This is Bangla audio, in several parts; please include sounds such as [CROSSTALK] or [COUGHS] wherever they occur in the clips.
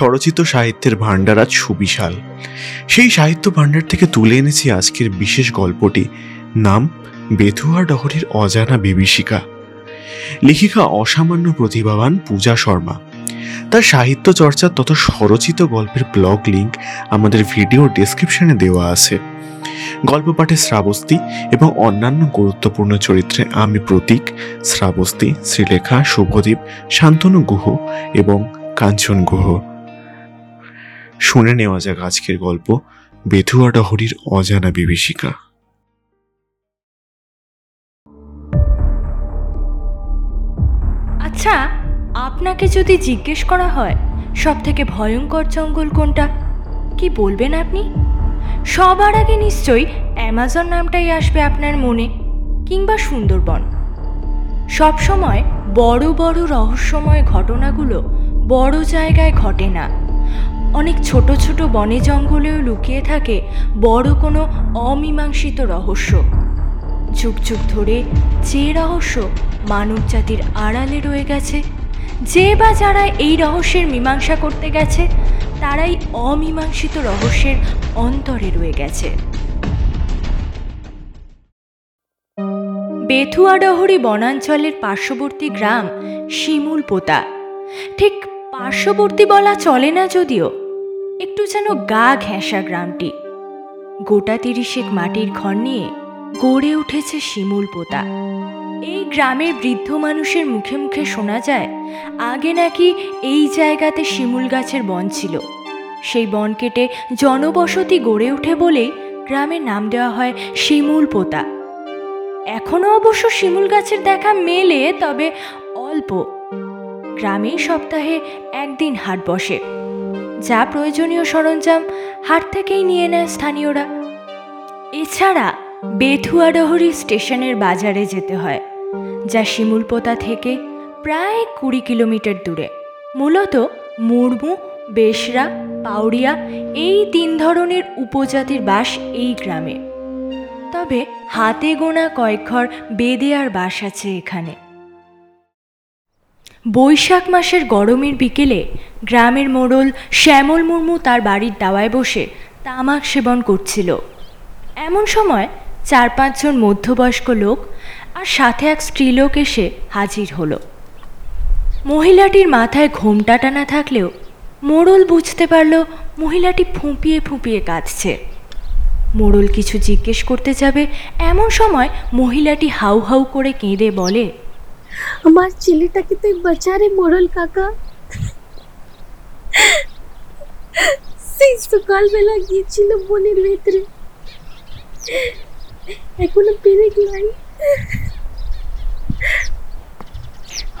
স্বরচিত সাহিত্যের ভাণ্ডার আজ সুবিশাল। সেই সাহিত্য ভাণ্ডার থেকে তুলে এনেছি আজকের বিশেষ গল্পটি। নাম, বেথুয়া ডহরের অজানা বিভীষিকা। লেখিকা অসামান্য প্রতিভাবান পূজা শর্মা। তার সাহিত্য চর্চার তত স্বরচিত গল্পের ব্লগ লিংক আমাদের ভিডিও ডেসক্রিপশনে দেওয়া আছে। গল্প পাঠে শ্রাবস্তি এবং অন্যান্য গুরুত্বপূর্ণ চরিত্রে আমি প্রতীক, শ্রাবস্তি, শ্রীলেখা, শুভদীপ, শান্তনু গুহ এবং কাঞ্চন গুহ। শুনে নেওয়া যাক আজকের গল্প বেথুয়া ডহরির অজানা বিভীষিকা। আচ্ছা আপনাকে যদি জিজ্ঞেস করা হয় সব থেকে ভয়ঙ্কর জঙ্গল কোনটা? কি বলবেন আপনি? সবার আগে নিশ্চয়ই অ্যামাজন নামটাই আসবে আপনার মনে, কিংবা সুন্দরবন। সব সময় বড় বড় রহস্যময় ঘটনাগুলো বড় জায়গায় ঘটে না। অনেক ছোট ছোট বনে জঙ্গলেও লুকিয়ে থাকে বড় কোনো অমীমাংসিত রহস্য। যুগ যুগ ধরে যে রহস্য মানব জাতির আড়ালে রয়ে গেছে, যে বা যারা এই রহস্যের মীমাংসা করতে গেছে, তারাই অমীমাংসিত রহস্যের অন্তরে রয়ে গেছে। বেথুয়াডহরি বনাঞ্চলের পার্শ্ববর্তী গ্রাম শিমুল পোতা ঠিক পার্শ্ববর্তী বলা চলে না যদিও, একটু যেন গা ঘেঁষা গ্রামটি। গোটা তিরিশেক মাটির ঘর নিয়ে গড়ে উঠেছে শিমুল পোতা। এই গ্রামের বৃদ্ধ মানুষের মুখে মুখে শোনা যায়, আগে নাকি এই জায়গাতে শিমুল গাছের বন ছিল। সেই বন কেটে জনবসতি গড়ে ওঠে বলেই গ্রামের নাম দেওয়া হয় শিমুল পোতা। এখনও অবশ্য শিমুল গাছের দেখা মেলে, তবে অল্প। গ্রামেই সপ্তাহে একদিন হাট বসে। যা প্রয়োজনীয় সরঞ্জাম হাট থেকেই নিয়ে নেয় স্থানীয়রা। এছাড়া বেথুয়াডহরি স্টেশনের বাজারে যেতে হয়, যা শিমুলপোতা থেকে প্রায় কুড়ি কিলোমিটার দূরে। মূলত মুর্মু বেশরা পাউরিয়া এই তিন ধরনের উপজাতির বাস এই গ্রামে। তবে হাতে গোনা কয়েক ঘর বেদে আর বাস আছে এখানে। বৈশাখ মাসের গরমের বিকেলে গ্রামের মোড়ল শ্যামল মুর্মু তার বাড়ির দাওয়ায় বসে তামাক সেবন করছিল। এমন সময় চার পাঁচজন মধ্যবয়স্ক লোক আর সাথে এক স্ত্রীলোক এসে হাজির হলো। মহিলাটির মাথায় ঘোমটা টানা থাকলেও মোড়ল বুঝতে পারল মহিলাটি ফুঁপিয়ে ফুঁপিয়ে কাঁদছে। মোড়ল কিছু জিজ্ঞেস করতে যাবে, এমন সময় মহিলাটি হাউ হাউ করে কেঁদে বলে আমার ছেলেটাকে তুই বাঁচা রে মোড়ল কাকা। সেই সকালবেলা গিয়েছিল বনের ভেতরে। এখনও পেরে গেলাই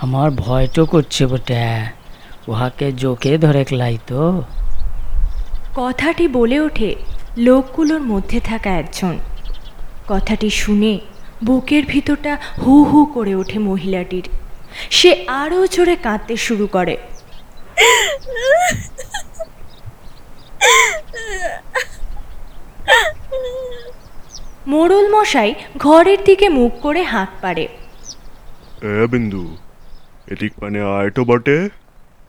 আমার ভয় তো করছে বটে। উহাকে জোকে ধরে লাই তো। কথাটি বলে ওঠে লোকগুলোর মধ্যে থাকা একজন। কথাটি শুনে বুকের ভিতরটা হু হু করে ওঠে মহিলাটির। সে আরও জোরে কাঁদতে শুরু করে। মোড়ল মশাই ঘরের দিকে মুখ করে হাঁক পারে এ বিন্দু এদিক মানে আয় তো বটে?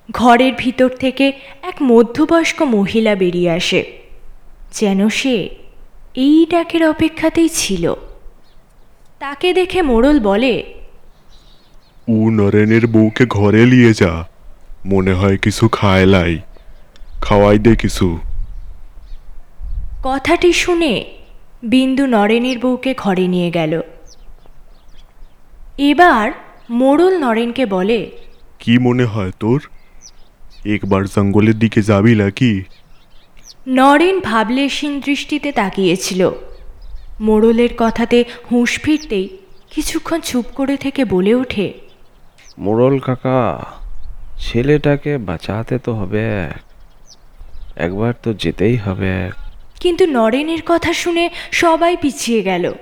ঘরের ভিতর থেকে এক মধ্যবয়স্ক মহিলা বেরিয়ে আসে। যেন সে এই ডাকের অপেক্ষাতেই ছিল। তাকে দেখে মোড়ল বলে উ নরেনের বউকে ঘরে নিয়ে যা। মনে হয় কিছু খায় লাই। খাওয়াই দে কিছু। কথাটি শুনে বিন্দু নরেনের বউকে ঘরে নিয়ে গেল। এবার মোড়ল নরেনকে বলে কি মনে হয় তোর? একবার জঙ্গলের দিকে যাবি নাকি? নরেন ভাবলেশীন দৃষ্টিতে তাকিয়েছিল। মোড়লের কথাতে হুঁশ ফিরতেই কিছুক্ষণ চুপ করে থেকে বলে ওঠে মোড়ল কাকা ছেলেটাকে বাঁচাতে তো হবে। একবার তো যেতেই হবে। কিন্তু নরেনের কথা শুনে সবাই পিছিয়ে গেল।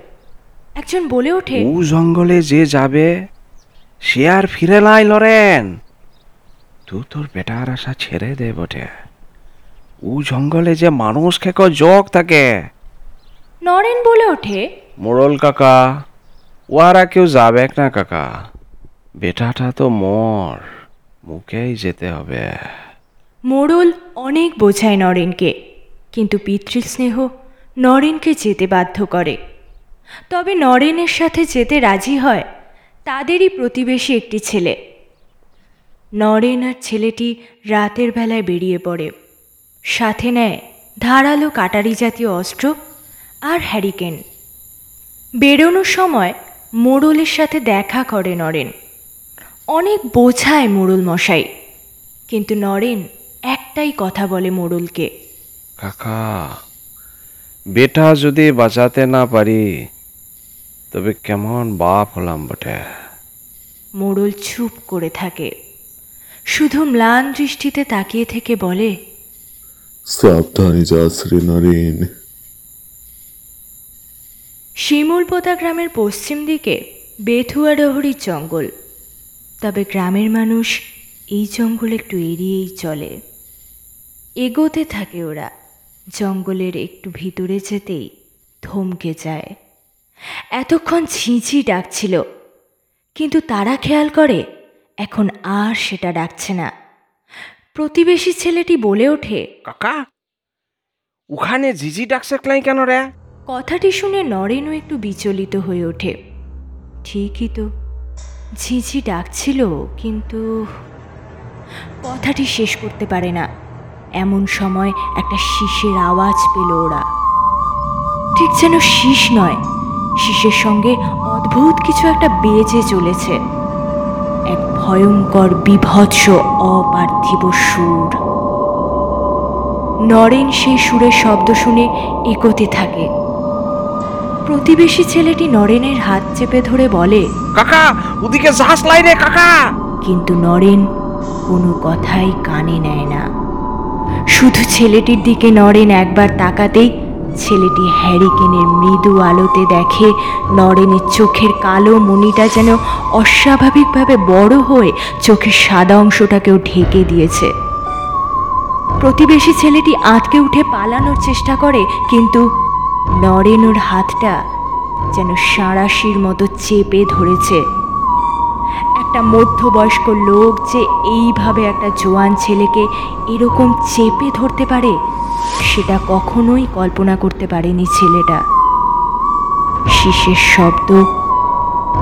একজন বলে ওঠে ও জঙ্গলে যে যাবে সে আর ফিরে লাই লরেন তুই তোর বেটার আশা ছেড়ে দে বটে। ও জঙ্গলে যে মানুষ খেকো যোগ থাকে নরেন বলে ওঠে মোড়ল কাকা ওয়ারা কেউ যাবে না কাকা। বেটাটা তো মর মুখেই যেতে হবে। মোড়ল অনেক বোঝায় নরেনকে কিন্তু পিতৃস্নেহ নরেনকে যেতে বাধ্য করে। তবে নরেনের সাথে যেতে রাজি হয় তাদেরই প্রতিবেশী একটি ছেলে। নরেন আর ছেলেটি রাতের বেলায় বেরিয়ে পড়ে। সাথে নেয় ধারালো কাটারি জাতীয় অস্ত্র আর হ্যারিকেন। বেরোনোর সময় মোড়লের সাথে দেখা করে নরেন। অনেক বোঝায় মোড়ল মশাই কিন্তু নরেন একটাই কথা বলে মোড়লকে। কাকা বেটা যদি বাঁচাতে না পারি তবে কেমন বাপ হলাম বটে। মোড়ল চুপ করে থাকে। শুধু ম্লান দৃষ্টিতে তাকিয়ে থেকে বলে সাবধানে যাস রে নরেন। শিমুলপোতা গ্রামের পশ্চিম দিকে বেথুয়া বেথুয়াডহরির জঙ্গল। তবে গ্রামের মানুষ এই জঙ্গল একটু এড়িয়েই চলে। এগোতে থাকে ওরা। জঙ্গলের একটু ভিতরে যেতেই থমকে যায়। এতক্ষণ ঝিঁঝি ডাকছিল, কিন্তু তারা খেয়াল করে, এখন আর সেটা ডাকছে না। প্রতিবেশী ছেলেটি বলে ওঠে, কাকা, ওখানে জিজি ডাকছে ক্লাই কেন রে? কথাটি শুনে নরেনও একটু বিচলিত হয়ে ওঠে। ঠিকই তো। ঝিঝি ডাকছিল, কিন্তু কথাটি শেষ করতে পারে না। এমন সময় একটা শীষের আওয়াজ পেল ওরা। ঠিক যেন শীষ নয়, শীষের সঙ্গে অদ্ভুত কিছু একটা বেজে চলেছে। এক ভয়ঙ্কর, বিভৎস, অপার্থিব সুর। নরেন সেই সুরের শব্দ শুনে এগোতে থাকে। প্রতিবেশী ছেলেটি নরেনের হাত চেপে ধরে বলে কাকা ওদিকে যাস লাই রে কাকা! কিন্তু নরেন কোনো কথাই কানে নেয় না। শুধু ছেলেটির দিকে নরেন একবার তাকাতেই ছেলেটি হ্যারিকেনের মৃদু আলোতে দেখে নরেনের চোখের কালো মণিটা যেন অস্বাভাবিকভাবে বড় হয়ে চোখের সাদা অংশটাকেও ঢেকে দিয়েছে। প্রতিবেশী ছেলেটি আটকে উঠে পালানোর চেষ্টা করে কিন্তু নরেন ওর হাতটা যেন সাঁড়াশির মতো চেপে ধরেছে। একটা মধ্যবয়স্ক লোক যে এইভাবে একটা জোয়ান ছেলেকে এরকম চেপে ধরতে পারে, সেটা কখনোই কল্পনা করতে পারেনি ছেলেটা। শীষের শব্দ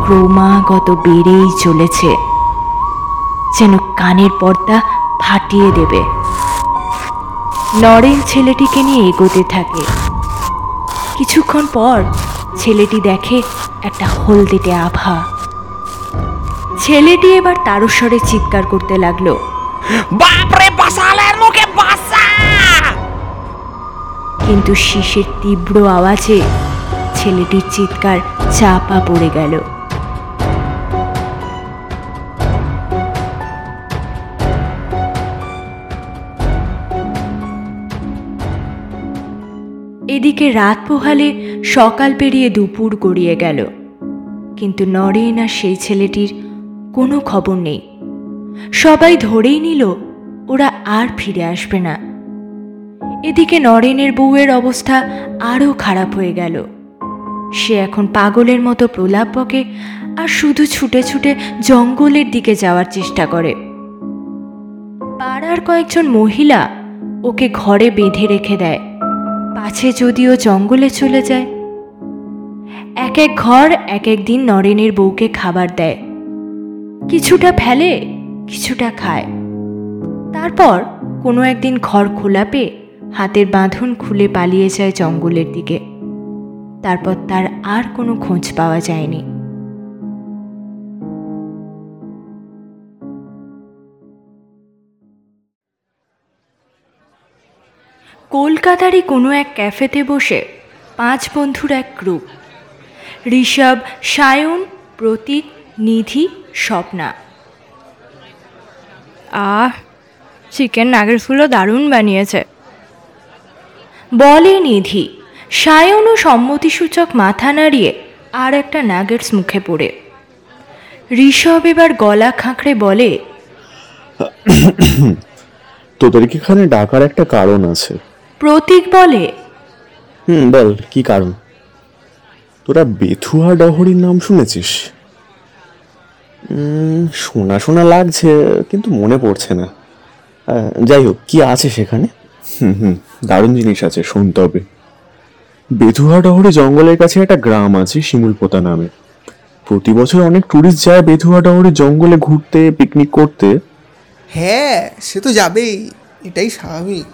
ক্রমাগত বেড়েই চলেছে, যেন কানের পর্দা ফাটিয়ে দেবে। নরেন ছেলেটিকে নিয়ে এগোতে থাকে। কিছুক্ষণ পর ছেলেটি দেখে একটা হলদিতে আভা। ছেলেটি এবার তারস্বরে চিৎকার করতে লাগল। বাপরে বাসালের মুখে বাসা! কিন্তু শিশের তীব্র আওয়াজে ছেলেটির চিৎকার চাপা পড়ে গেল। রাত পোহালে সকাল পেরিয়ে দুপুর গড়িয়ে গেল। কিন্তু নরেন আর সেই ছেলেটির কোনো খবর নেই। সবাই ধরেই নিল, ওরা আর ফিরে আসবে না। এদিকে নরেনের বউয়ের অবস্থা আরও খারাপ হয়ে গেল। সে এখন পাগলের মতো প্রলাপ বকে আর শুধু ছুটে ছুটে জঙ্গলের দিকে যাওয়ার চেষ্টা করে। পাড়ার কয়েকজন মহিলা ওকে ঘরে বেঁধে রেখে দেয়। পাছে যদিও জঙ্গলে চলে যায়। এক এক ঘর এক এক দিন নরেনের বউকে খাবার দেয়। কিছুটা ফেলে, কিছুটা খায়। তারপর কোনো একদিন ঘর খোলা পেয়ে হাতের বাঁধন খুলে পালিয়ে যায় জঙ্গলের দিকে। তারপর তার আর কোনো খোঁজ পাওয়া যায়নি। কলকাতারই কোনো এক ক্যাফেতে বসে পাঁচ বন্ধুর এক গ্রুপ। ঋষভ, সায়ন, প্রতীক, নিধি, স্বপ্না। আহ, চিকেন নাগেটসগুলো দারুণ বানিয়েছে। বলে নিধি সায়নও সম্মতিসূচক মাথা নাড়িয়ে আর একটা নাগেটস মুখে পড়ে। ঋষভ এবার গলা খাঁকড়ে বলে, তোদেরকে এখানে ডাকার একটা কারণ আছে। প্রতীক বলে। হুম বল কি কারণ? তোরা বেথুয়া ডহরির নাম শুনেছিস? শোনা শোনা লাগছে কিন্তু মনে পড়ছে না। যাই হোক কি আছে সেখানে? হুম হুম দারুণ জিনিস আছে শুনতে হবে বেথুয়া ডহরে জঙ্গলের কাছে একটা গ্রাম আছে শিমুলপোতা নামে। প্রতি বছর অনেক ট্যুরিস্ট যায় বেথুয়া ডহরে জঙ্গলে ঘুরতে পিকনিক করতে। হ্যাঁ সে তো যাবেই এটাই স্বাভাবিক।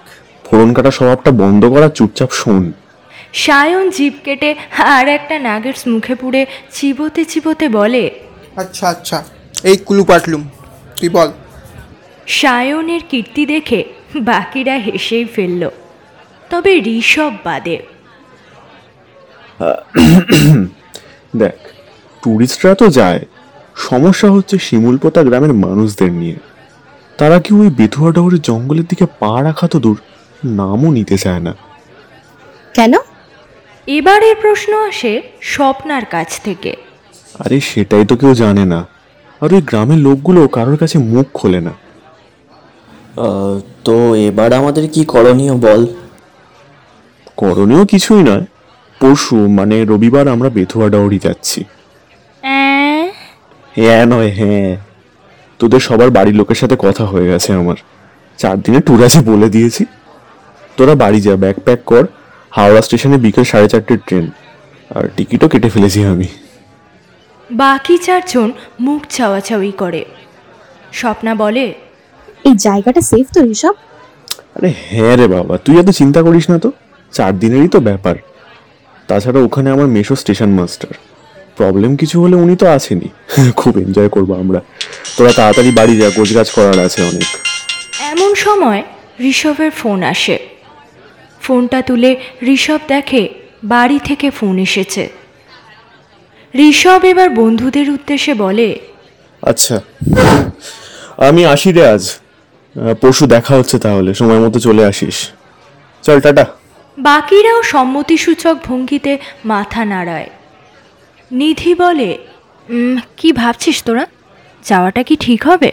ফোড়ন কাটা স্বভাবটা বন্ধ করা চুপচাপ শোন। সায়ন জিভ কেটে আর একটা নাগেটস মুখে পুড়ে চিবোতে চিবোতে বলে আচ্ছা আচ্ছা এই কুলু পাটলুম তুই বল। সায়নের কীর্তি দেখে বাকিরা হেসেই ফেলল। তবে ঋষভ বাদে। দেখ ট্যুরিস্টরা তো যায়। সমস্যা হচ্ছে শিমুলপোতা গ্রামের মানুষদের নিয়ে। তারা কি ওই বেথুয়া ডহরের জঙ্গলের দিকে পা রাখা তো দূর? নামও নিতে চায় না। কেন? এবারের প্রশ্ন আসে স্বপ্নার কাছ থেকে। আরে সেটাই তো কেউ জানে না। আর ওই গ্রামের লোকগুলো কারোর কাছে মুখ খোলে না। তো এবার আমাদের কি করণীয় বল? করণীয় কিছুই নয়। পরশু মানে রবিবার আমরা বেথুয়া ডাউরি যাচ্ছি। হ্যাঁ নয় হ্যাঁ। তোদের সবার বাড়ির লোকের সাথে কথা হয়ে গেছে আমার। চার দিনে ট্যুর আছে বলে দিয়েছি। তোরা বাড়ি যা ব্যাগ প্যাক কর। হাওড়া স্টেশনে বিকেল সাড়ে চারটের ট্রেন। আর টিকিটও কেটে ফেলেছি আমি। বাকি চারজন মুখ চাওয়াচাওয়ি করে। স্বপ্না বলে এই জায়গাটা সেফ তো ঋষভ? আরে হ্যাঁ রে বাবা তুই এত চিন্তা করিস না তো। চার দিনেরই তো ব্যাপার। তাছাড়া ওখানে আমার মেশো স্টেশন মাস্টার। প্রবলেম কিছু হলে উনি তো আছেনই। [LAUGHS] খুব এনজয় করব আমরা। তোরা তাড়াতাড়ি বাড়ি যা গোছগাছ করার আছে অনেক। এমন সময় ঋষভের ফোন আসে। ফোনটা তুলে ঋষভ দেখে বাড়ি থেকে ফোন এসেছে। ঋষভ এবার বন্ধুদের উদ্দেশ্যে বলে আচ্ছা আমি আসি রে আজ। পরশু দেখা হচ্ছে তাহলে সময় মতো চলে আসিস। চল টাটা। বাকিরাও সম্মতিসূচক ভঙ্গিতে মাথা নাড়ায়। নিধি বলে "উম, কি ভাবছিস তোরা? যাওয়াটা কি ঠিক হবে?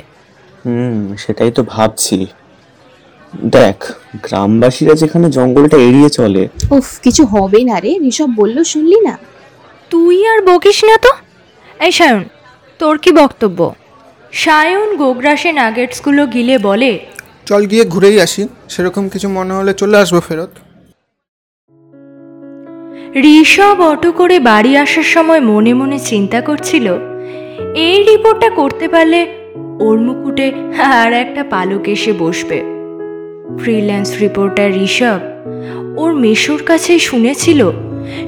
হুম সেটাই তো ভাবছি। দেখ গ্রামবাসীরা যেখানে জঙ্গলটা এড়িয়ে চলে। উফ কিছু হবে না রে ঋষভ বলল শুনলি না? তুই আর বকিস না তো? এই সায়ন তোর কি বক্তব্য? সায়ন গোগ্রাসে নাগেটসগুলো গিলে বলে চল গিয়ে ঘুরেই আসি সেরকম কিছু মনে হলে চলে আসব ফেরত। ঋষভ অটো করে বাড়ি আসার সময় মনে মনে চিন্তা করছিল এই রিপোর্টটা করতে পারলে ওর মুকুটে আর একটা পালক এসে বসবে। ফ্রিল্যান্স রিপোর্টার ঋষভ, ওর মেশোর কাছেই শুনেছিল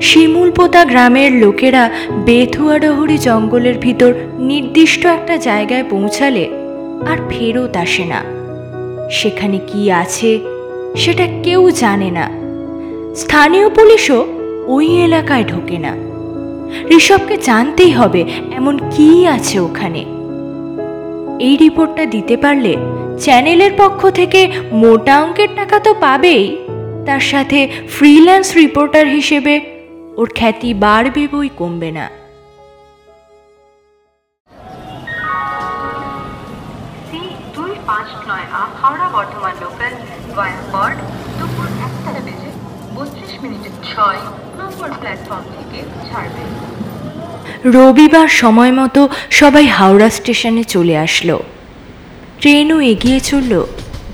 শিমুলপোতা গ্রামের লোকেরা বেথুয়াডহরি জঙ্গলের ভিতর নির্দিষ্ট একটা জায়গায় পৌঁছালে আর ফেরত আসে না। সেখানে কি আছে সেটা কেউ জানে না। স্থানীয় পুলিশও ওই এলাকায় ঢোকে না। ঋষভকে জানতেই হবে এমন কি আছে ওখানে। এই রিপোর্টটা দিতে পারলে চ্যানেলের পক্ষ থেকে মোটা অঙ্কের টাকা তো পাবেই। তার সাথে ফ্রিল্যান্স রিপোর্টার হিসেবে ওর খ্যাতি বাড়বে বই কমবে না। সি দুই পাঁচ নয় আট হাওড়া বর্ধমান লোকাল ভয়া দুপুর একটা বেজে বত্রিশ মিনিটে ছয় নম্বর প্ল্যাটফর্ম থেকে ছাড়বে। রবিবার সময় মতো সবাই হাওড়া স্টেশনে চলে আসলো। ট্রেনও এগিয়ে চলল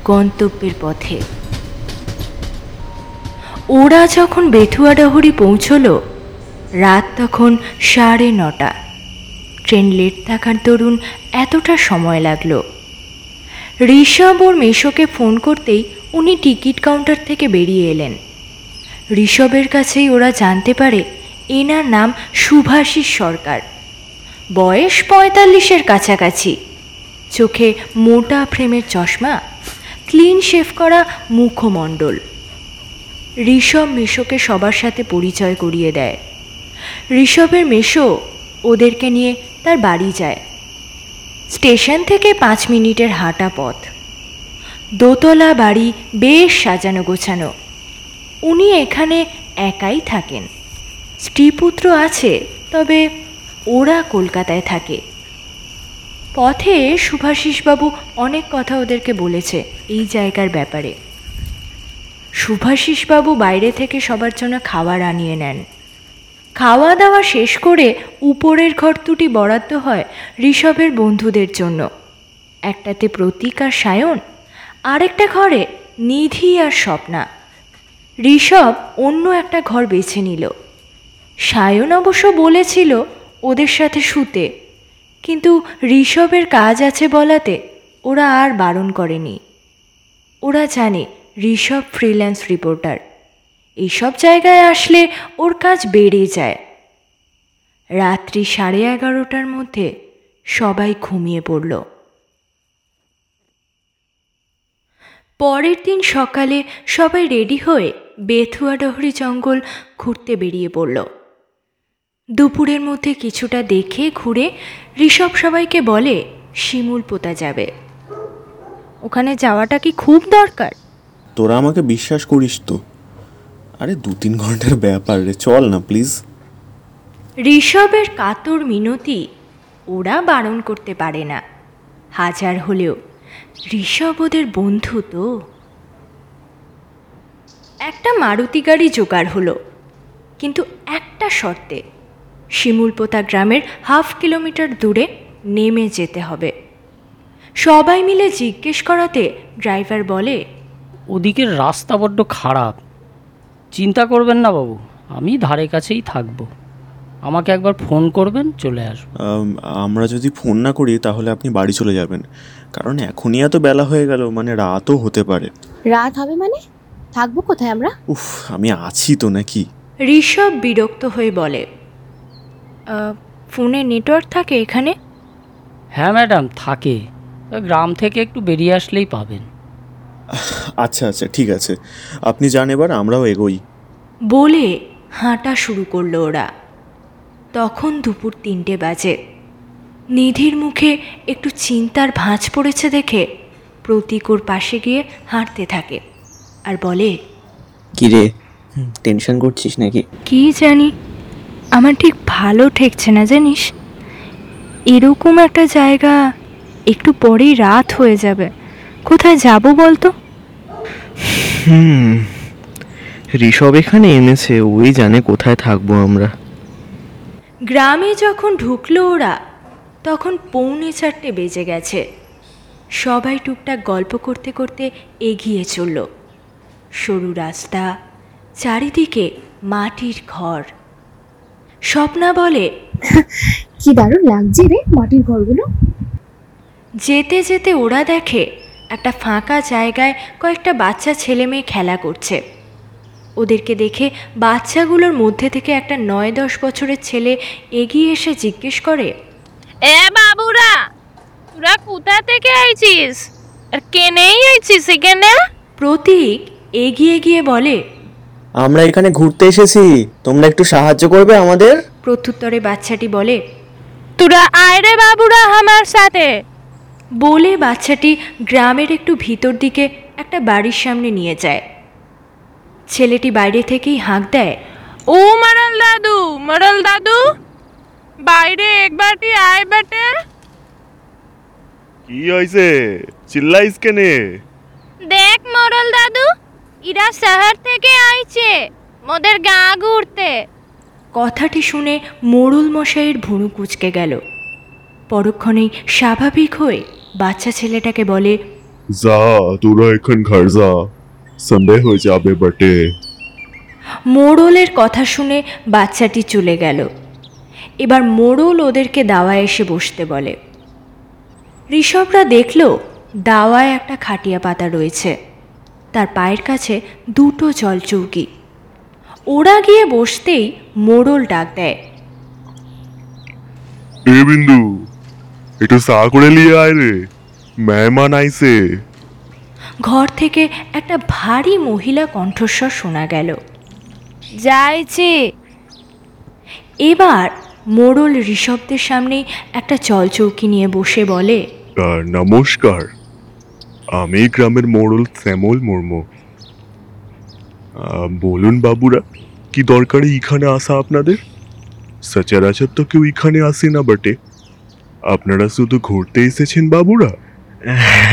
গন্তব্যের পথে। ওরা যখন বেথুয়াডাহরি পৌঁছলো, রাত তখন সাড়ে নটা। ট্রেন লেট থাকার দরুন এতটা সময় লাগল। ঋষভ ওর মেশোকে ফোন করতেই উনি টিকিট কাউন্টার থেকে বেরিয়ে এলেন। ঋষভের কাছেই ওরা জানতে পারে এনার নাম সুভাষিস সরকার। বয়স পঁয়তাল্লিশের কাছাকাছি। চোখে মোটা ফ্রেমের চশমা, ক্লিন শেভ করা মুখমণ্ডল। ঋষভ মেশোকে সবার সাথে পরিচয় করিয়ে দেয়। ঋষভের মেশো ওদেরকে নিয়ে তার বাড়ি যায়। স্টেশন থেকে পাঁচ মিনিটের হাঁটা পথ। দোতলা বাড়ি বেশ সাজানো গোছানো। উনি এখানে একাই থাকেন। স্ত্রীপুত্র আছে, তবে ওরা কলকাতায় থাকে। পথে সুভাষিসবাবু অনেক কথা ওদেরকে বলেছে এই জায়গার ব্যাপারে। সুভাষিসবাবু বাইরে থেকে সবার জন্য খাবার আনিয়ে নেন। খাওয়া দাওয়া শেষ করে উপরের ঘর দুটি বরাদ্দ হয় ঋষভের বন্ধুদের জন্য। একটাতে প্রতীক আর সায়ন, আরেকটা ঘরে নিধি আর স্বপ্না। ঋষভ অন্য একটা ঘর বেছে নিল। সায়ন অবশ্য বলেছিল ওদের সাথে শুতে। কিন্তু ঋষভের কাজ আছে বলাতে ওরা আর বারণ করেনি। ওরা জানে ঋষভ ফ্রিল্যান্স রিপোর্টার এইসব জায়গায় আসলে ওর কাজ বেড়ে যায়। রাত্রি সাড়ে এগারোটার মধ্যে সবাই ঘুমিয়ে পড়ল। পরের দিন সকালে সবাই রেডি হয়ে বেথুয়াডহরি জঙ্গল ঘুরতে বেরিয়ে পড়ল। দুপুরের মধ্যে কিছুটা দেখে ঘুরে ঋষভ সবাইকে বলে শিমুল পোতা যাবে। ওখানে যাওয়াটা কি খুব দরকার? তোরা আমাকে বিশ্বাস করিস তো? আরে দু তিন ঘণ্টার ব্যাপার রে চল না প্লিজ ঋষভের কাতর মিনতি ওরা বারণ করতে পারে না। হাজার হলেও ঋষভ ওদের বন্ধু তো। একটা মারুতি গাড়ি জোগাড় হলো কিন্তু একটা শর্তে শিমুলপোতা গ্রামের হাফ কিলোমিটার দূরে নেমে যেতে হবে। সবাই মিলে জিজ্ঞেস করাতে ড্রাইভার বলে ওদিকের রাস্তা বড্ড খারাপ। চিন্তা করবেন না বাবু আমি ধারে কাছেই থাকব। আমাকে একবার ফোন করবেন চলে আসব। আমরা যদি ফোন না করি তাহলে আপনি বাড়ি চলে যাবেন। কারণ এখনই এত বেলা হয়ে গেল মানে রাতও হতে পারে। রাত হবে মানে? থাকব কোথায় আমরা? উফ আমি আছি তো নাকি? ঋষভ বিরক্ত হয়ে বলে "আহ, ফোনে নেটওয়ার্ক থাকে এখানে? হ্যাঁ ম্যাডাম থাকে। গ্রাম থেকে একটু বেরিয়ে আসলেই পাবেন। আচ্ছা আচ্ছা ঠিক আছে। আপনি যান এবার আমরাও এগোই। বলে হাঁটা শুরু করল ওরা। তখন দুপুর তিনটে বাজে। নিধির মুখে একটু চিন্তার ভাঁজ পড়েছে দেখে প্রতীক ওর পাশে গিয়ে হাঁটতে থাকে আর বলে কি রে টেনশন করছিস নাকি? কি জানি আমার ঠিক ভালো ঠেকছে না জানিস? এরকম একটা জায়গা একটু পরেই রাত হয়ে যাবে। কোথায় যাব বলতো? হুম ঋষভ এখানে এনেছে ওই জানে কোথায় থাকব আমরা। গ্রামে যখন ঢুকলো ওরা তখন পৌনে চারটে বেজে গেছে। সবাই টুকটাক গল্প করতে করতে এগিয়ে চলল। সরু রাস্তা চারিদিকে মাটির ঘর। স্বপ্না বলে কি দারুণ লাগছে রে মাটির ঘরগুলো। যেতে যেতে ওরা দেখে একটা ফাঁকা জায়গায় কয়েকটা বাচ্চা ছেলে মেয়ে খেলা করছে। ওদেরকে দেখে বাচ্চাগুলোর মধ্যে থেকে একটা নয় দশ বছরের ছেলে এগিয়ে এসে জিজ্ঞেস করে এ বাবুরা তোরা কোথা থেকে আইছিস? আর কেনেই আইছিস এখানে? প্রতীক এগিয়ে গিয়ে বলে আমরা এখানে ঘুরতে এসেছি। তোমরা একটু সাহায্য করবে আমাদের? প্রত্যুত্তরে বাচ্চাটি বলে তোরা আয় রে বাবুরা আমার সাথে। বলে বাচ্চাটি গ্রামের একটু ভিতর দিকে একটা বাড়ির সামনে নিয়ে যায়। ছেলেটি বাইরে থেকেই হাঁক দেয় ও মরল দাদু মরল দাদু বাইরে একবারটি আয় বেটে। কি হয়েছে চিল্লাইস কেনে? দেখ মরল দাদু ইরা শহর থেকে আইছে মোদের গা ঘুরতে। কথাটি শুনে মোড়ল মশাইয়ের ভুরু কুচকে গেল। পরক্ষণেই স্বাভাবিক হয়ে বাচ্চা ছেলেটাকে বলে যা তোরা এখন ঘর যা। সন্ধ্যে হয়ে যাবে বটে। মোড়লের কথা শুনে বাচ্চাটি চলে গেল। এবার মোড়ল ওদেরকে দাওয়ায় এসে বসতে বলে। ঋষভরা দেখল দাওয়ায় একটা খাটিয়া পাতা রয়েছে। তার পায়ের কাছে দুটো জলচৌকি ওরা গিয়ে বসতেই মোড়ল ডাক দেয়। এ বিন্দু একটু চা করে নিয়ে আয় রে মেহমান আইছে। ঘর থেকে একটা ভারী মহিলা কণ্ঠস্বর শোনা গেল। যাইছি। এবার মোড়ল ঋষভদের সামনেই একটা চলচৌকি নিয়ে বসে বলে নমস্কার। আমি গ্রামের মোড়ল শ্যামল মুর্মু। বলুন বাবুরা কি দরকারে এখানে আসা আপনাদের? সচরাচর তো কেউ এখানে আসে না বটে। আপনারা শুধু ঘুরতে এসেছেন বাবুরা?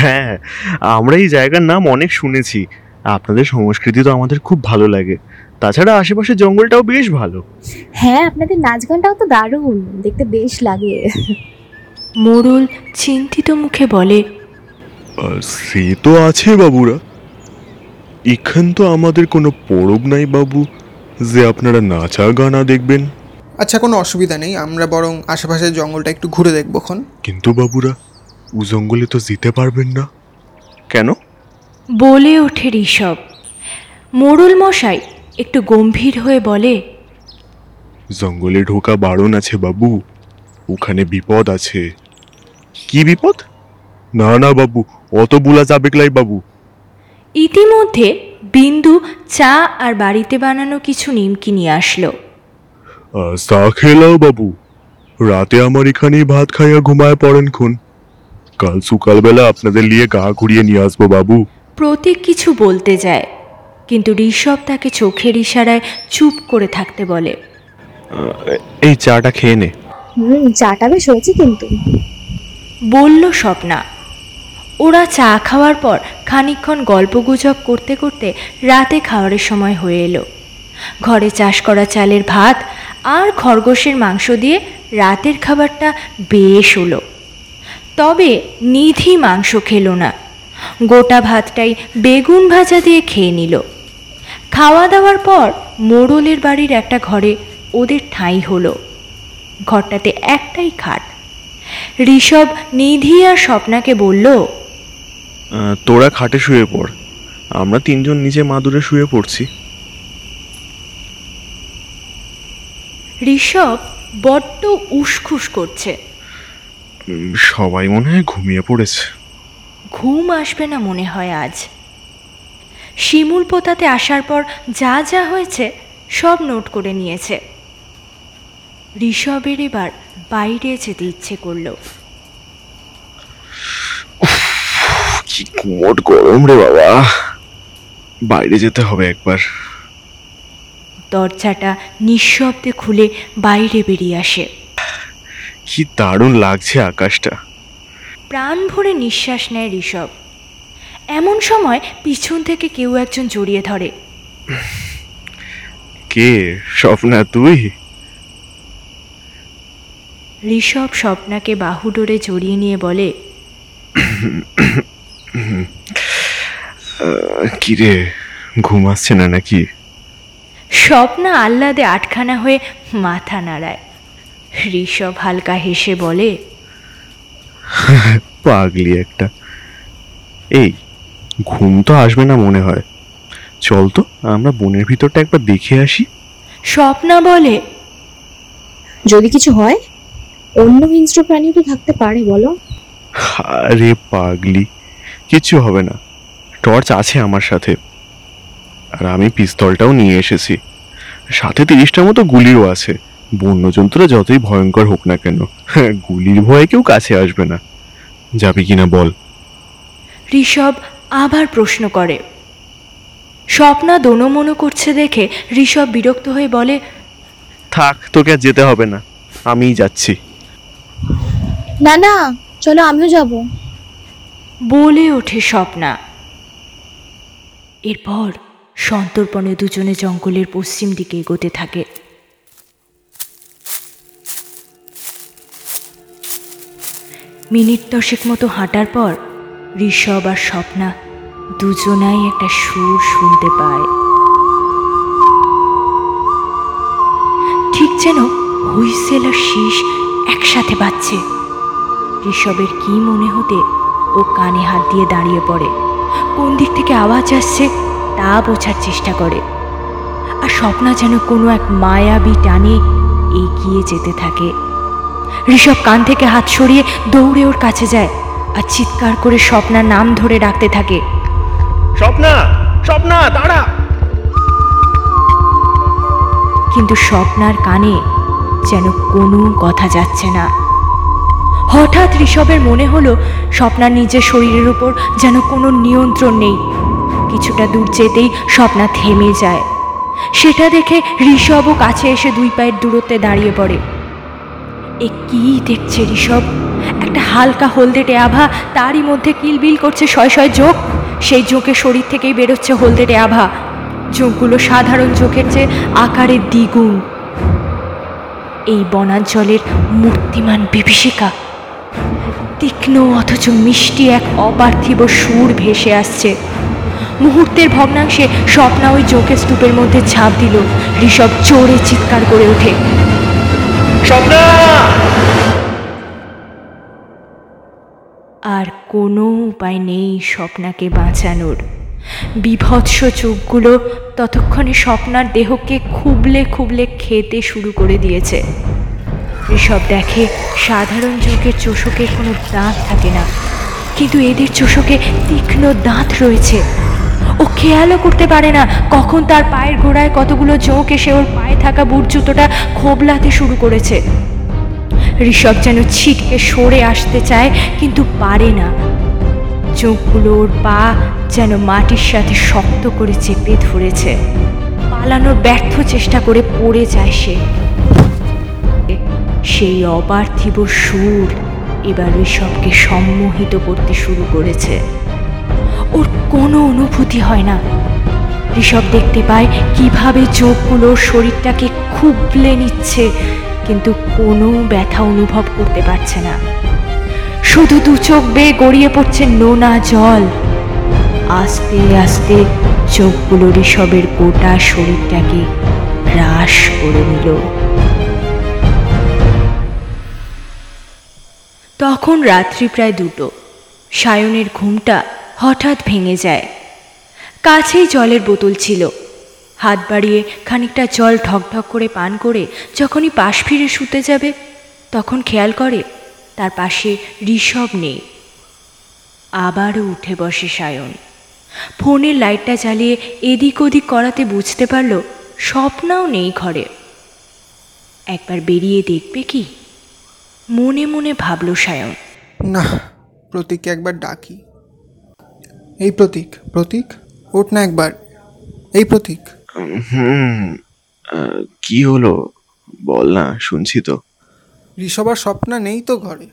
হ্যাঁ আমরা এই জায়গার নাম অনেক শুনেছি। আপনাদের সংস্কৃতি তো আমাদের খুব ভালো লাগে। তাছাড়া আশেপাশের জঙ্গলটাও বেশ ভালো। হ্যাঁ আপনাদের নাচ গানটাও তো দারুণ। দেখতে বেশ লাগে। মোড়ল চিন্তিত মুখে বলে সে তো আছে বাবুরা। এখান তো আমাদের কোনো পরব নাই বাবু যে আপনারা নাচা গানা দেখবেন। আচ্ছা কোনো অসুবিধা নেই আমরা বরং আশেপাশের জঙ্গলটা একটু ঘুরে দেখব খন কিন্তু বাবুরা ও জঙ্গলে তো যেতে পারবেন না। কেন? বলে ওঠে ঋষভ। মোড়ল মশাই একটু গম্ভীর হয়ে বলে জঙ্গলে ঢোকা বারণ আছে বাবু ওখানে বিপদ আছে। কি বিপদ? না না বাবু অত বুলা যাবে ক্লাই বাবু। ইতিমধ্যে বিন্দু চা আর বাড়িতে বানানো কিছু নিমকি নিয়ে আসলো। চা খেলাও বাবু। রাতে আমার এখানেই ভাত খাইয়া ঘুমায় পড়েন খুন। কাল সকালবেলা আপনাদের নিয়ে গা ঘুরিয়ে নিয়ে আসব বাবু। প্রতীক কিছু বলতে যায় কিন্তু ঋষভ তাকে চোখের ইশারায় চুপ করে থাকতে বলে। এই চাটা খেয়ে নে। হুম চাটা বেশ হয়েছে কিন্তু। বলল স্বপ্না। ওরা চা খাওয়ার পর খানিকক্ষণ গল্পগুজব করতে করতে রাতে খাওয়ারের সময় হয়ে এলো। ঘরে চাষ করা চালের ভাত আর খরগোশের মাংস দিয়ে রাতের খাবারটা বেশ হলো। তবে নিধি মাংস খেলো না। গোটা ভাতটাই বেগুন ভাজা দিয়ে খেয়ে নিল। খাওয়া দাওয়ার পর মোড়লের বাড়ির একটা ঘরে ওদের ঠাঁই হলো। ঘরটাতে একটাই খাট। ঋষভ, নিধি আর স্বপ্নাকে বলল তোরা খাটে শুয়ে পড়। আমরা তিনজন নিচে মাদুরে শুয়ে পড়ছি। ঋষভ বড্ড উসখুস করছে। সবাই মনে হয় ঘুমিয়ে পড়েছে। ঘুম আসবে না মনে হয় আজ। শিমুল পোতাতে আসার পর যা যা হয়েছে সব নোট করে নিয়েছে। ঋষভের এবার বাইরে যেতে ইচ্ছে করল। কি কুমোট গরম রে বাবা। বাইরে যেতে হবে একবার। দরজাটা নিঃশব্দে খুলে বাইরে বেরিয়ে আসে। কি দারুণ লাগছে আকাশটা। প্রাণ ভরে নিঃশ্বাস নেয় ঋষভ। এমন সময় পিছন থেকে কেউ একজন জড়িয়ে ধরে। কে? স্বপ্না তুই? ঋষভ স্বপ্নাকে বাহুডোরে জড়িয়ে নিয়ে বলে [COUGHS] কি রে ঘুম আসছে না নাকি? স্বপ্না আহ্লাদে আটখানা হয়ে মাথা নাড়ায়। ঋষভ হালকা হেসে বলে [LAUGHS] পাগলি একটা। এই ঘুম তো আসবে না মনে হয়। চল তো আমরা বনের ভিতরটা একবার দেখে আসি। স্বপ্না বলে যদি কিছু হয় অন্য হিংস্র প্রাণী তো থাকতে পারে বলো। আরে পাগলি কিচ্ছু হবে না। টর্চ আছে আমার সাথে। আর আমি পিস্তলটাও নিয়ে এসেছি। সাথে তিরিশটার মতো গুলিও আছে। বন্যজন্তুরা যতই ভয়ঙ্কর হোক না কেন হ্যাঁ, গুলির ভয়ে কেউ কাছে আসবে না। যাবি কিনা বল। ঋষভ আবার প্রশ্ন করে। স্বপ্না দোনমনো করছে দেখে ঋষভ বিরক্ত হয়ে বলে থাক তোকে আর যেতে হবে না। আমিই যাচ্ছি। না না চলো আমিও যাব। বলে ওঠে স্বপ্না। এরপর সন্তর্পণে দুজনে জঙ্গলের পশ্চিম দিকে এগোতে থাকে। মিনিট দশেক মতো হাঁটার পর ঋষভ আর স্বপ্না দুজনাই একটা সুর শুনতে পায়। ঠিক যেন হুইসেল আর শীষ একসাথে বাজছে। ঋষভের কি মনে হতে ও কানে হাত দিয়ে দাঁড়িয়ে পড়ে। কোন দিক থেকে আওয়াজ আসছে তা বোঝার চেষ্টা করে। আর স্বপ্না যেন কোনো এক মায়াবী টানে এগিয়ে যেতে থাকে। ঋষভ কান থেকে হাত সরিয়ে দৌড়ে ওর কাছে যায় আর চিৎকার করে স্বপ্নার নাম ধরে ডাকতে থাকে। স্বপ্না স্বপ্না দাঁড়া! কিন্তু স্বপ্নার কানে যেন কোনো কথা যাচ্ছে না। হঠাৎ ঋষভের মনে হলো স্বপ্নার নিজের শরীরের উপর যেন কোনো নিয়ন্ত্রণ নেই। কিছুটা দূর যেতেই স্বপ্না থেমে যায়। সেটা দেখে ঋষভও কাছে এসে দুই পায়ের দূরত্বে দাঁড়িয়ে পড়ে। এ কি দেখছে ঋষভ? একটা হালকা হলদেটে আভা তারই মধ্যে কিলবিল করছে শয় শয় চোখ সেই চোখের শরীর থেকেই বেরোচ্ছে হলদেটে আভা চোখগুলো সাধারণ চোখের চেয়ে আকারে দ্বিগুণ। এই বনাঞ্চলের মূর্তিমান বিভীষিকা তীক্ষ্ণ অথচ মিষ্টি এক অপার্থিব সুর ভেসে আসছে। মুহূর্তের ভগ্নাংশে স্বপ্না ওই জোকের স্তূপের মধ্যে ঝাঁপ দিল ঋষভ চোরে চিৎকার করে ওঠে। আর কোনো উপায় নেই স্বপ্নাকে বাঁচানোর। বিভৎস চোখগুলো ততক্ষণে স্বপ্নার দেহকে খুবলে খুবলে খেতে শুরু করে দিয়েছে। ঋষভ দেখে সাধারণ যুগের চোষকের কোনো দাঁত থাকে না। কিন্তু এদের চোষকে তীক্ষ্ণ দাঁত রয়েছে। ও খেয়ালও করতে পারে না কখন তার পায়ের গোড়ায় কতগুলো চোখ এসে ওর পায়ে থাকা বুট জুতোটা খোবলাতে শুরু করেছে। ঋষভ যেন ছিটকে সরে আসতে চায়, কিন্তু পারে না। চোখগুলো ওর পা যেন মাটির সাথে শক্ত করে চেপে ধরেছে। পালানোর ব্যর্থ চেষ্টা করে পড়ে যায় সে। সেই অপার্থিব সুর এবার ঋষভকে সম্মোহিত করতে শুরু করেছে। ওর কোনো অনুভূতি হয় না। ঋষভ দেখতে পায় কীভাবে চোখগুলো শরীরটাকে খুবলে নিচ্ছে, কিন্তু কোনো ব্যথা অনুভব করতে পারছে না। শুধু দু চোখ বেয়ে গড়িয়ে পড়ছে নোনা জল। আস্তে আস্তে চোখগুলো ঋষভের গোটা শরীরটাকে গ্রাস করে নিল। তখন রাত্রি প্রায় দুটো। সায়নের ঘুমটা হঠাৎ ভেঙে যায়। কাছেই জলের বোতল ছিল। হাত বাড়িয়ে খানিকটা জল ঢকঢক করে পান করে যখনই পাশ ফিরে শুতে যাবে, তখন খেয়াল করে তার পাশে ঋষভ নেই। আবারও উঠে বসে সায়ন। ফোনের লাইটটা জ্বালিয়ে এদিক ওদিক করাতে বুঝতে পারল স্বপ্নাও নেই ঘরে। একবার বেরিয়ে দেখবে কি? মনে মনে ভাবল সায়ন। না প্রতীককে একবার ডাকি। এই প্রতীক প্রতীক? ওঠ না একবার। এই প্রতীক। হুম কি হলো? বল না শুনছি তো। ঋষভ আর স্বপ্না নেই তো ঘরে?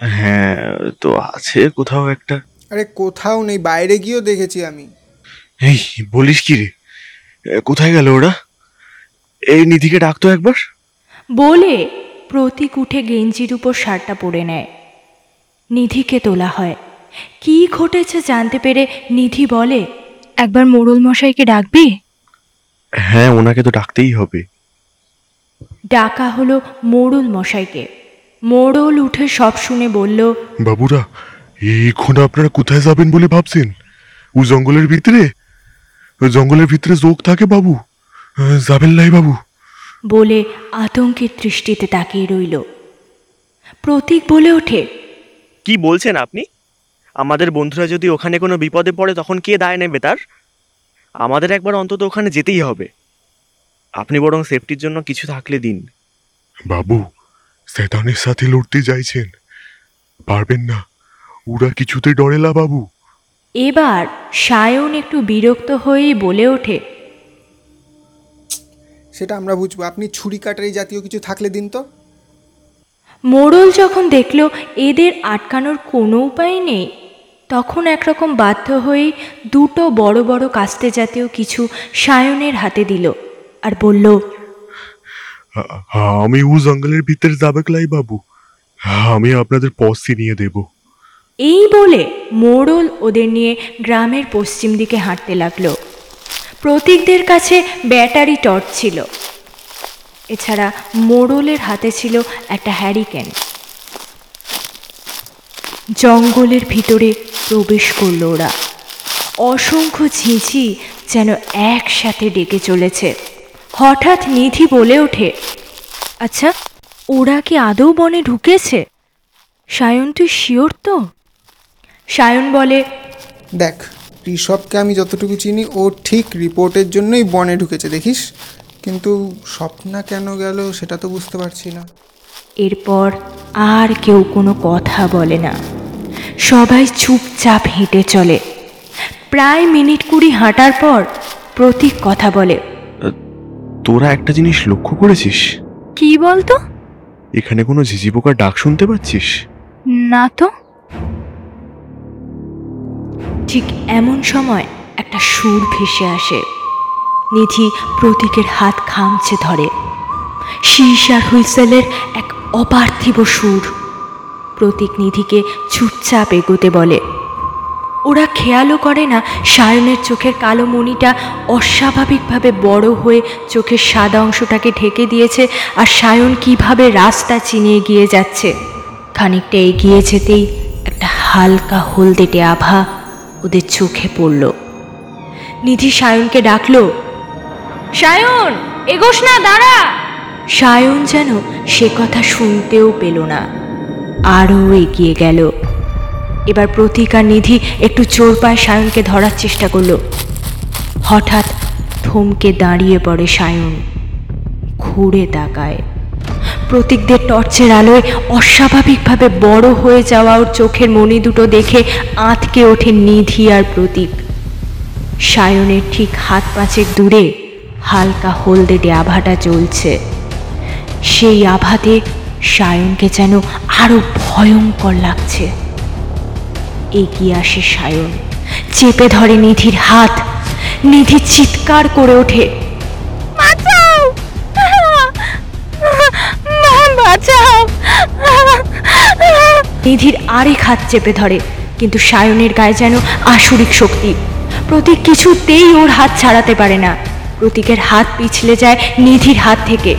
হ্যাঁ তো আছে কোথাও একটা। আরে কোথাও নেই বাইরে গিয়েও দেখেছি আমি। এই বলিস কি রে? কোথায় গেল ওরা? এই নিধিকে ডাকতো একবার? বলে প্রতীক উঠে গেঞ্জির উপর শার্টটা পরে নেয়। নিধিকে তোলা হয়। কি ঘটেছে জানতে পেরে নিধি বলে একবার মোড়ল মশাইকে ডাকবি? হ্যাঁ ওনাকে তো ডাকতেই হবে। ডাকা হলো মোড়ল মশাইকে। মোড়ল উঠে সব শুনে বলল বাবুরা এখন আপনারা কোথায় যাবেন বলে ভাবছেন? ও জঙ্গলের ভিতরে? জঙ্গলের ভিতরে যোগ থাকে বাবু। যাবেন লাই বাবু। বলে আতঙ্কের দৃষ্টিতে তাকিয়ে রইল। প্রতীক বলে ওঠে কি বলছেন আপনি? আমাদের বন্ধুরা যদি ওখানে কোনো বিপদে পড়ে তখন কে দায় নেবে তার? আমাদের একবার অন্তত ওখানে যেতেই হবে। আপনি বরং সেফটির জন্য কিছু থাকলে দিন। বাবু শয়তানের সাথে লড়তে চাইছেন পারবেন না। ওরা কিছুতে ডরেলা বাবু। এবার সায়ন একটু বিরক্ত হয়েই বলে ওঠে সেটা আমরা বুঝব। আপনি ছুরি কাটারি জাতীয় কিছু থাকলে দিন তো। মোড়ল যখন দেখল এদের আটকানোর কোনো উপায় নেই তখন একরকম বাধ্য হয়েই দুটো বড় বড় কাস্তে জাতীয় কিছু সায়নের হাতে দিল আর বলল আ- আমি ও জঙ্গলের ভিতরে যাবে লাই বাবু। আমি আপনাদের পসি নিয়ে দেব। এই বলে মোড়ল ওদের নিয়ে গ্রামের পশ্চিম দিকে হাঁটতে লাগল। প্রতীকদের কাছে ব্যাটারি টর্চ ছিল। এছাড়া মোড়লের হাতে ছিল একটা হ্যারিকেন। জঙ্গলের ভিতরে প্রবেশ করল ওরা। অসংখ্য ঝিঁঝি যেন একসাথে ডেকে চলেছে। হঠাৎ নিধি বলে ওঠে আচ্ছা ওরা কি আদৌ বনে ঢুকেছে? সায়ন, তুই শিওর তো? সায়ন বলে, দেখ ঋষভকে আমি যতটুকু চিনি ও ঠিক রিপোর্টের জন্যই বনে ঢুকেছে দেখিস? কিন্তু স্বপ্না কেন গেল সেটা তো বুঝতে পারছি না। এরপর আর কেউ কোনো কথা বলে না। সবাই চুপচাপ হেঁটে চলে। প্রায় মিনিট কুড়ি হাঁটার পর প্রতীক কথা বলে তোরা একটা জিনিস লক্ষ্য করেছিস? কি বলতো? এখানে কোনো ঝিঝি পোকার ডাক শুনতে পাচ্ছিস? না তো। ঠিক এমন সময় একটা সুর ভেসে আসে। নিধি প্রতীকের হাত খামছে ধরে। শীষ আর হুইসেলের এক অপার্থিব সুর। প্রতীক নিধিকে চুপচাপ এগোতে বলে। ওরা খেয়ালও করে না সায়নের চোখের কালো মণিটা অস্বাভাবিকভাবে বড় হয়ে চোখের সাদা অংশটাকে ঢেকে দিয়েছে আর সায়ন কীভাবে রাস্তা চিনিয়ে গিয়ে যাচ্ছে। খানিকটা এগিয়ে যেতেই একটা হালকা হলদেটে আভা ওদের চোখে পড়ল। নিধি সায়নকে ডাকলো সায়ন এগোস না দাঁড়া। সায়ন যেন সে কথা শুনতেও পেল না। আরও এগিয়ে গেল। এবার প্রতীক আর নিধি একটু চোর পায় সায়নকে ধরার চেষ্টা করল। হঠাৎ থমকে দাঁড়িয়ে পড়ে সায়ন ঘুরে তাকায়। প্রতীকদের টর্চের আলোয় অস্বাভাবিকভাবে বড় হয়ে যাওয়া ওর চোখের মণি দুটো দেখে আঁতকে ওঠে নিধি আর প্রতীক। সায়নের ঠিক হাত পাঁচের দূরে হালকা হলদেটে আভাটা জ্বলছে। সেই আভাতে সায়নকে যেন আরও ভয়ঙ্কর লাগছে। এগিয়ে আসে সায়ন। চেপে ধরে নিধির হাত। নিধি চিৎকার করে ওঠে। নিধির আরেক হাত চেপে ধরে, কিন্তু সায়নের গায়ে যেন আসুরিক শক্তি। প্রতীক কিছুতেই ওর হাত ছাড়াতে পারে না। প্রতীকের হাত পিছলে যায় নিধির হাত থেকে।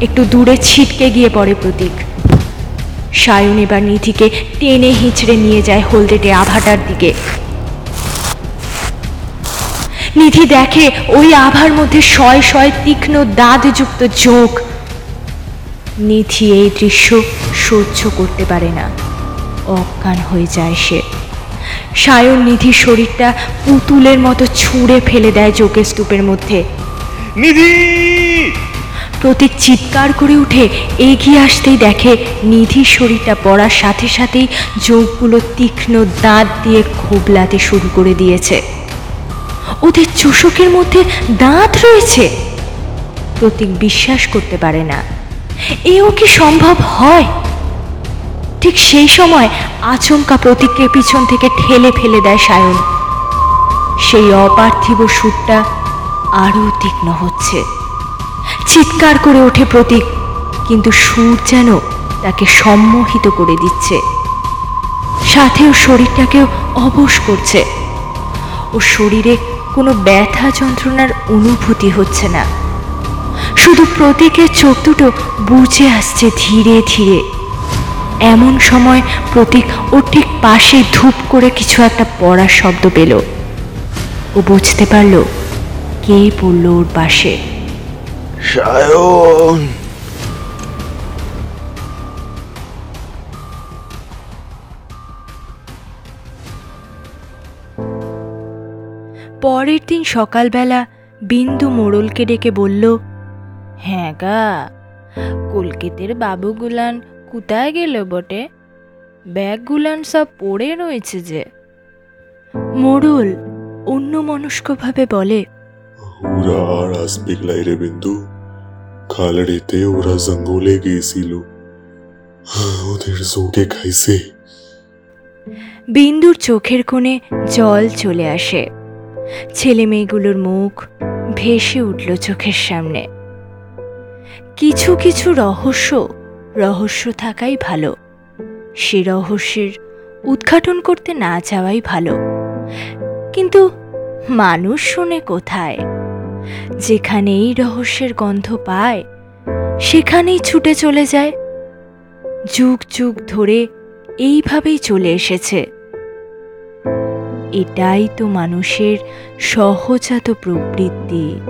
একটু দূরে ছিটকে গিয়ে পড়ে প্রতীক। সায়ন এবার নিধিকে টেনে হিঁচড়ে নিয়ে যায় হলদেটে আভাটার দিকে। নিধি দেখে ওই আভার মধ্যে শয় শয় তীক্ষ্ণ দাঁতযুক্ত চোখ নিধি এই দৃশ্য সহ্য করতে পারে না। অজ্ঞান হয়ে যায় সে। সায়ন নিধির শরীরটা পুতুলের মতো ছুঁড়ে ফেলে দেয় যোগের স্তূপের মধ্যে। নিধি! প্রতীক চিৎকার করে উঠে এগিয়ে আসতেই দেখে নিধির শরীরটা পড়ার সাথে সাথেই যোগগুলো তীক্ষ্ণ দাঁত দিয়ে খোবলাতে শুরু করে দিয়েছে। ওদের চোষকের মধ্যে দাঁত রয়েছে। প্রতীক বিশ্বাস করতে পারে না। এও কি সম্ভব হয়? ঠিক সেই সময় আচমকা প্রতীককে পিছন থেকে ঠেলে ফেলে দেয় সায়ন। সেই অপার্থিব সুরটা আরও তীক্ষ্ণ হচ্ছে। চিৎকার করে ওঠে প্রতীক, কিন্তু সুর যেন তাকে সম্মোহিত করে দিচ্ছে। সাথে ওর শরীরটাকেও অবশ করছে। ওর শরীরে কোনো ব্যথা যন্ত্রণার অনুভূতি হচ্ছে না। শুধু প্রতীকের চোখ দুটো বুঝে আসছে ধীরে ধীরে। এমন সময় প্রতীক ওর ঠিক পাশে ধূপ করে কিছু একটা পড়ার শব্দ পেল। ও বুঝতে পারল কে পড়ল ওর পাশে। সায়ন! পরের দিন সকালবেলা বিন্দু মোড়লকে ডেকে বলল হ্যাঁ গা কলকাতের বাবুগুলান কোথায় গেল বটে? ব্যাগগুলান সব পড়ে রয়েছে যে। মোড়ল অন্য মনস্কভাবে বলে ওরা আর আসবে রে বিন্দু। খালড়েতে ওরা জঙ্গলে গিয়েছিল। ওদের জোকে খাইছে। বিন্দুর চোখের কোণে জল চলে আসে। ছেলে মেয়েগুলোর মুখ ভেসে উঠল চোখের সামনে। কিছু কিছু রহস্য রহস্য থাকাই ভালো। সে রহস্যের উদ্ঘাটন করতে না যাওয়াই ভালো। কিন্তু মানুষ শোনে কোথায়? যেখানেই রহস্যের গন্ধ পায়, সেখানেই ছুটে চলে যায়। যুগ যুগ ধরে এইভাবেই চলে এসেছে। এটাই তো মানুষের সহজাত প্রবৃত্তি।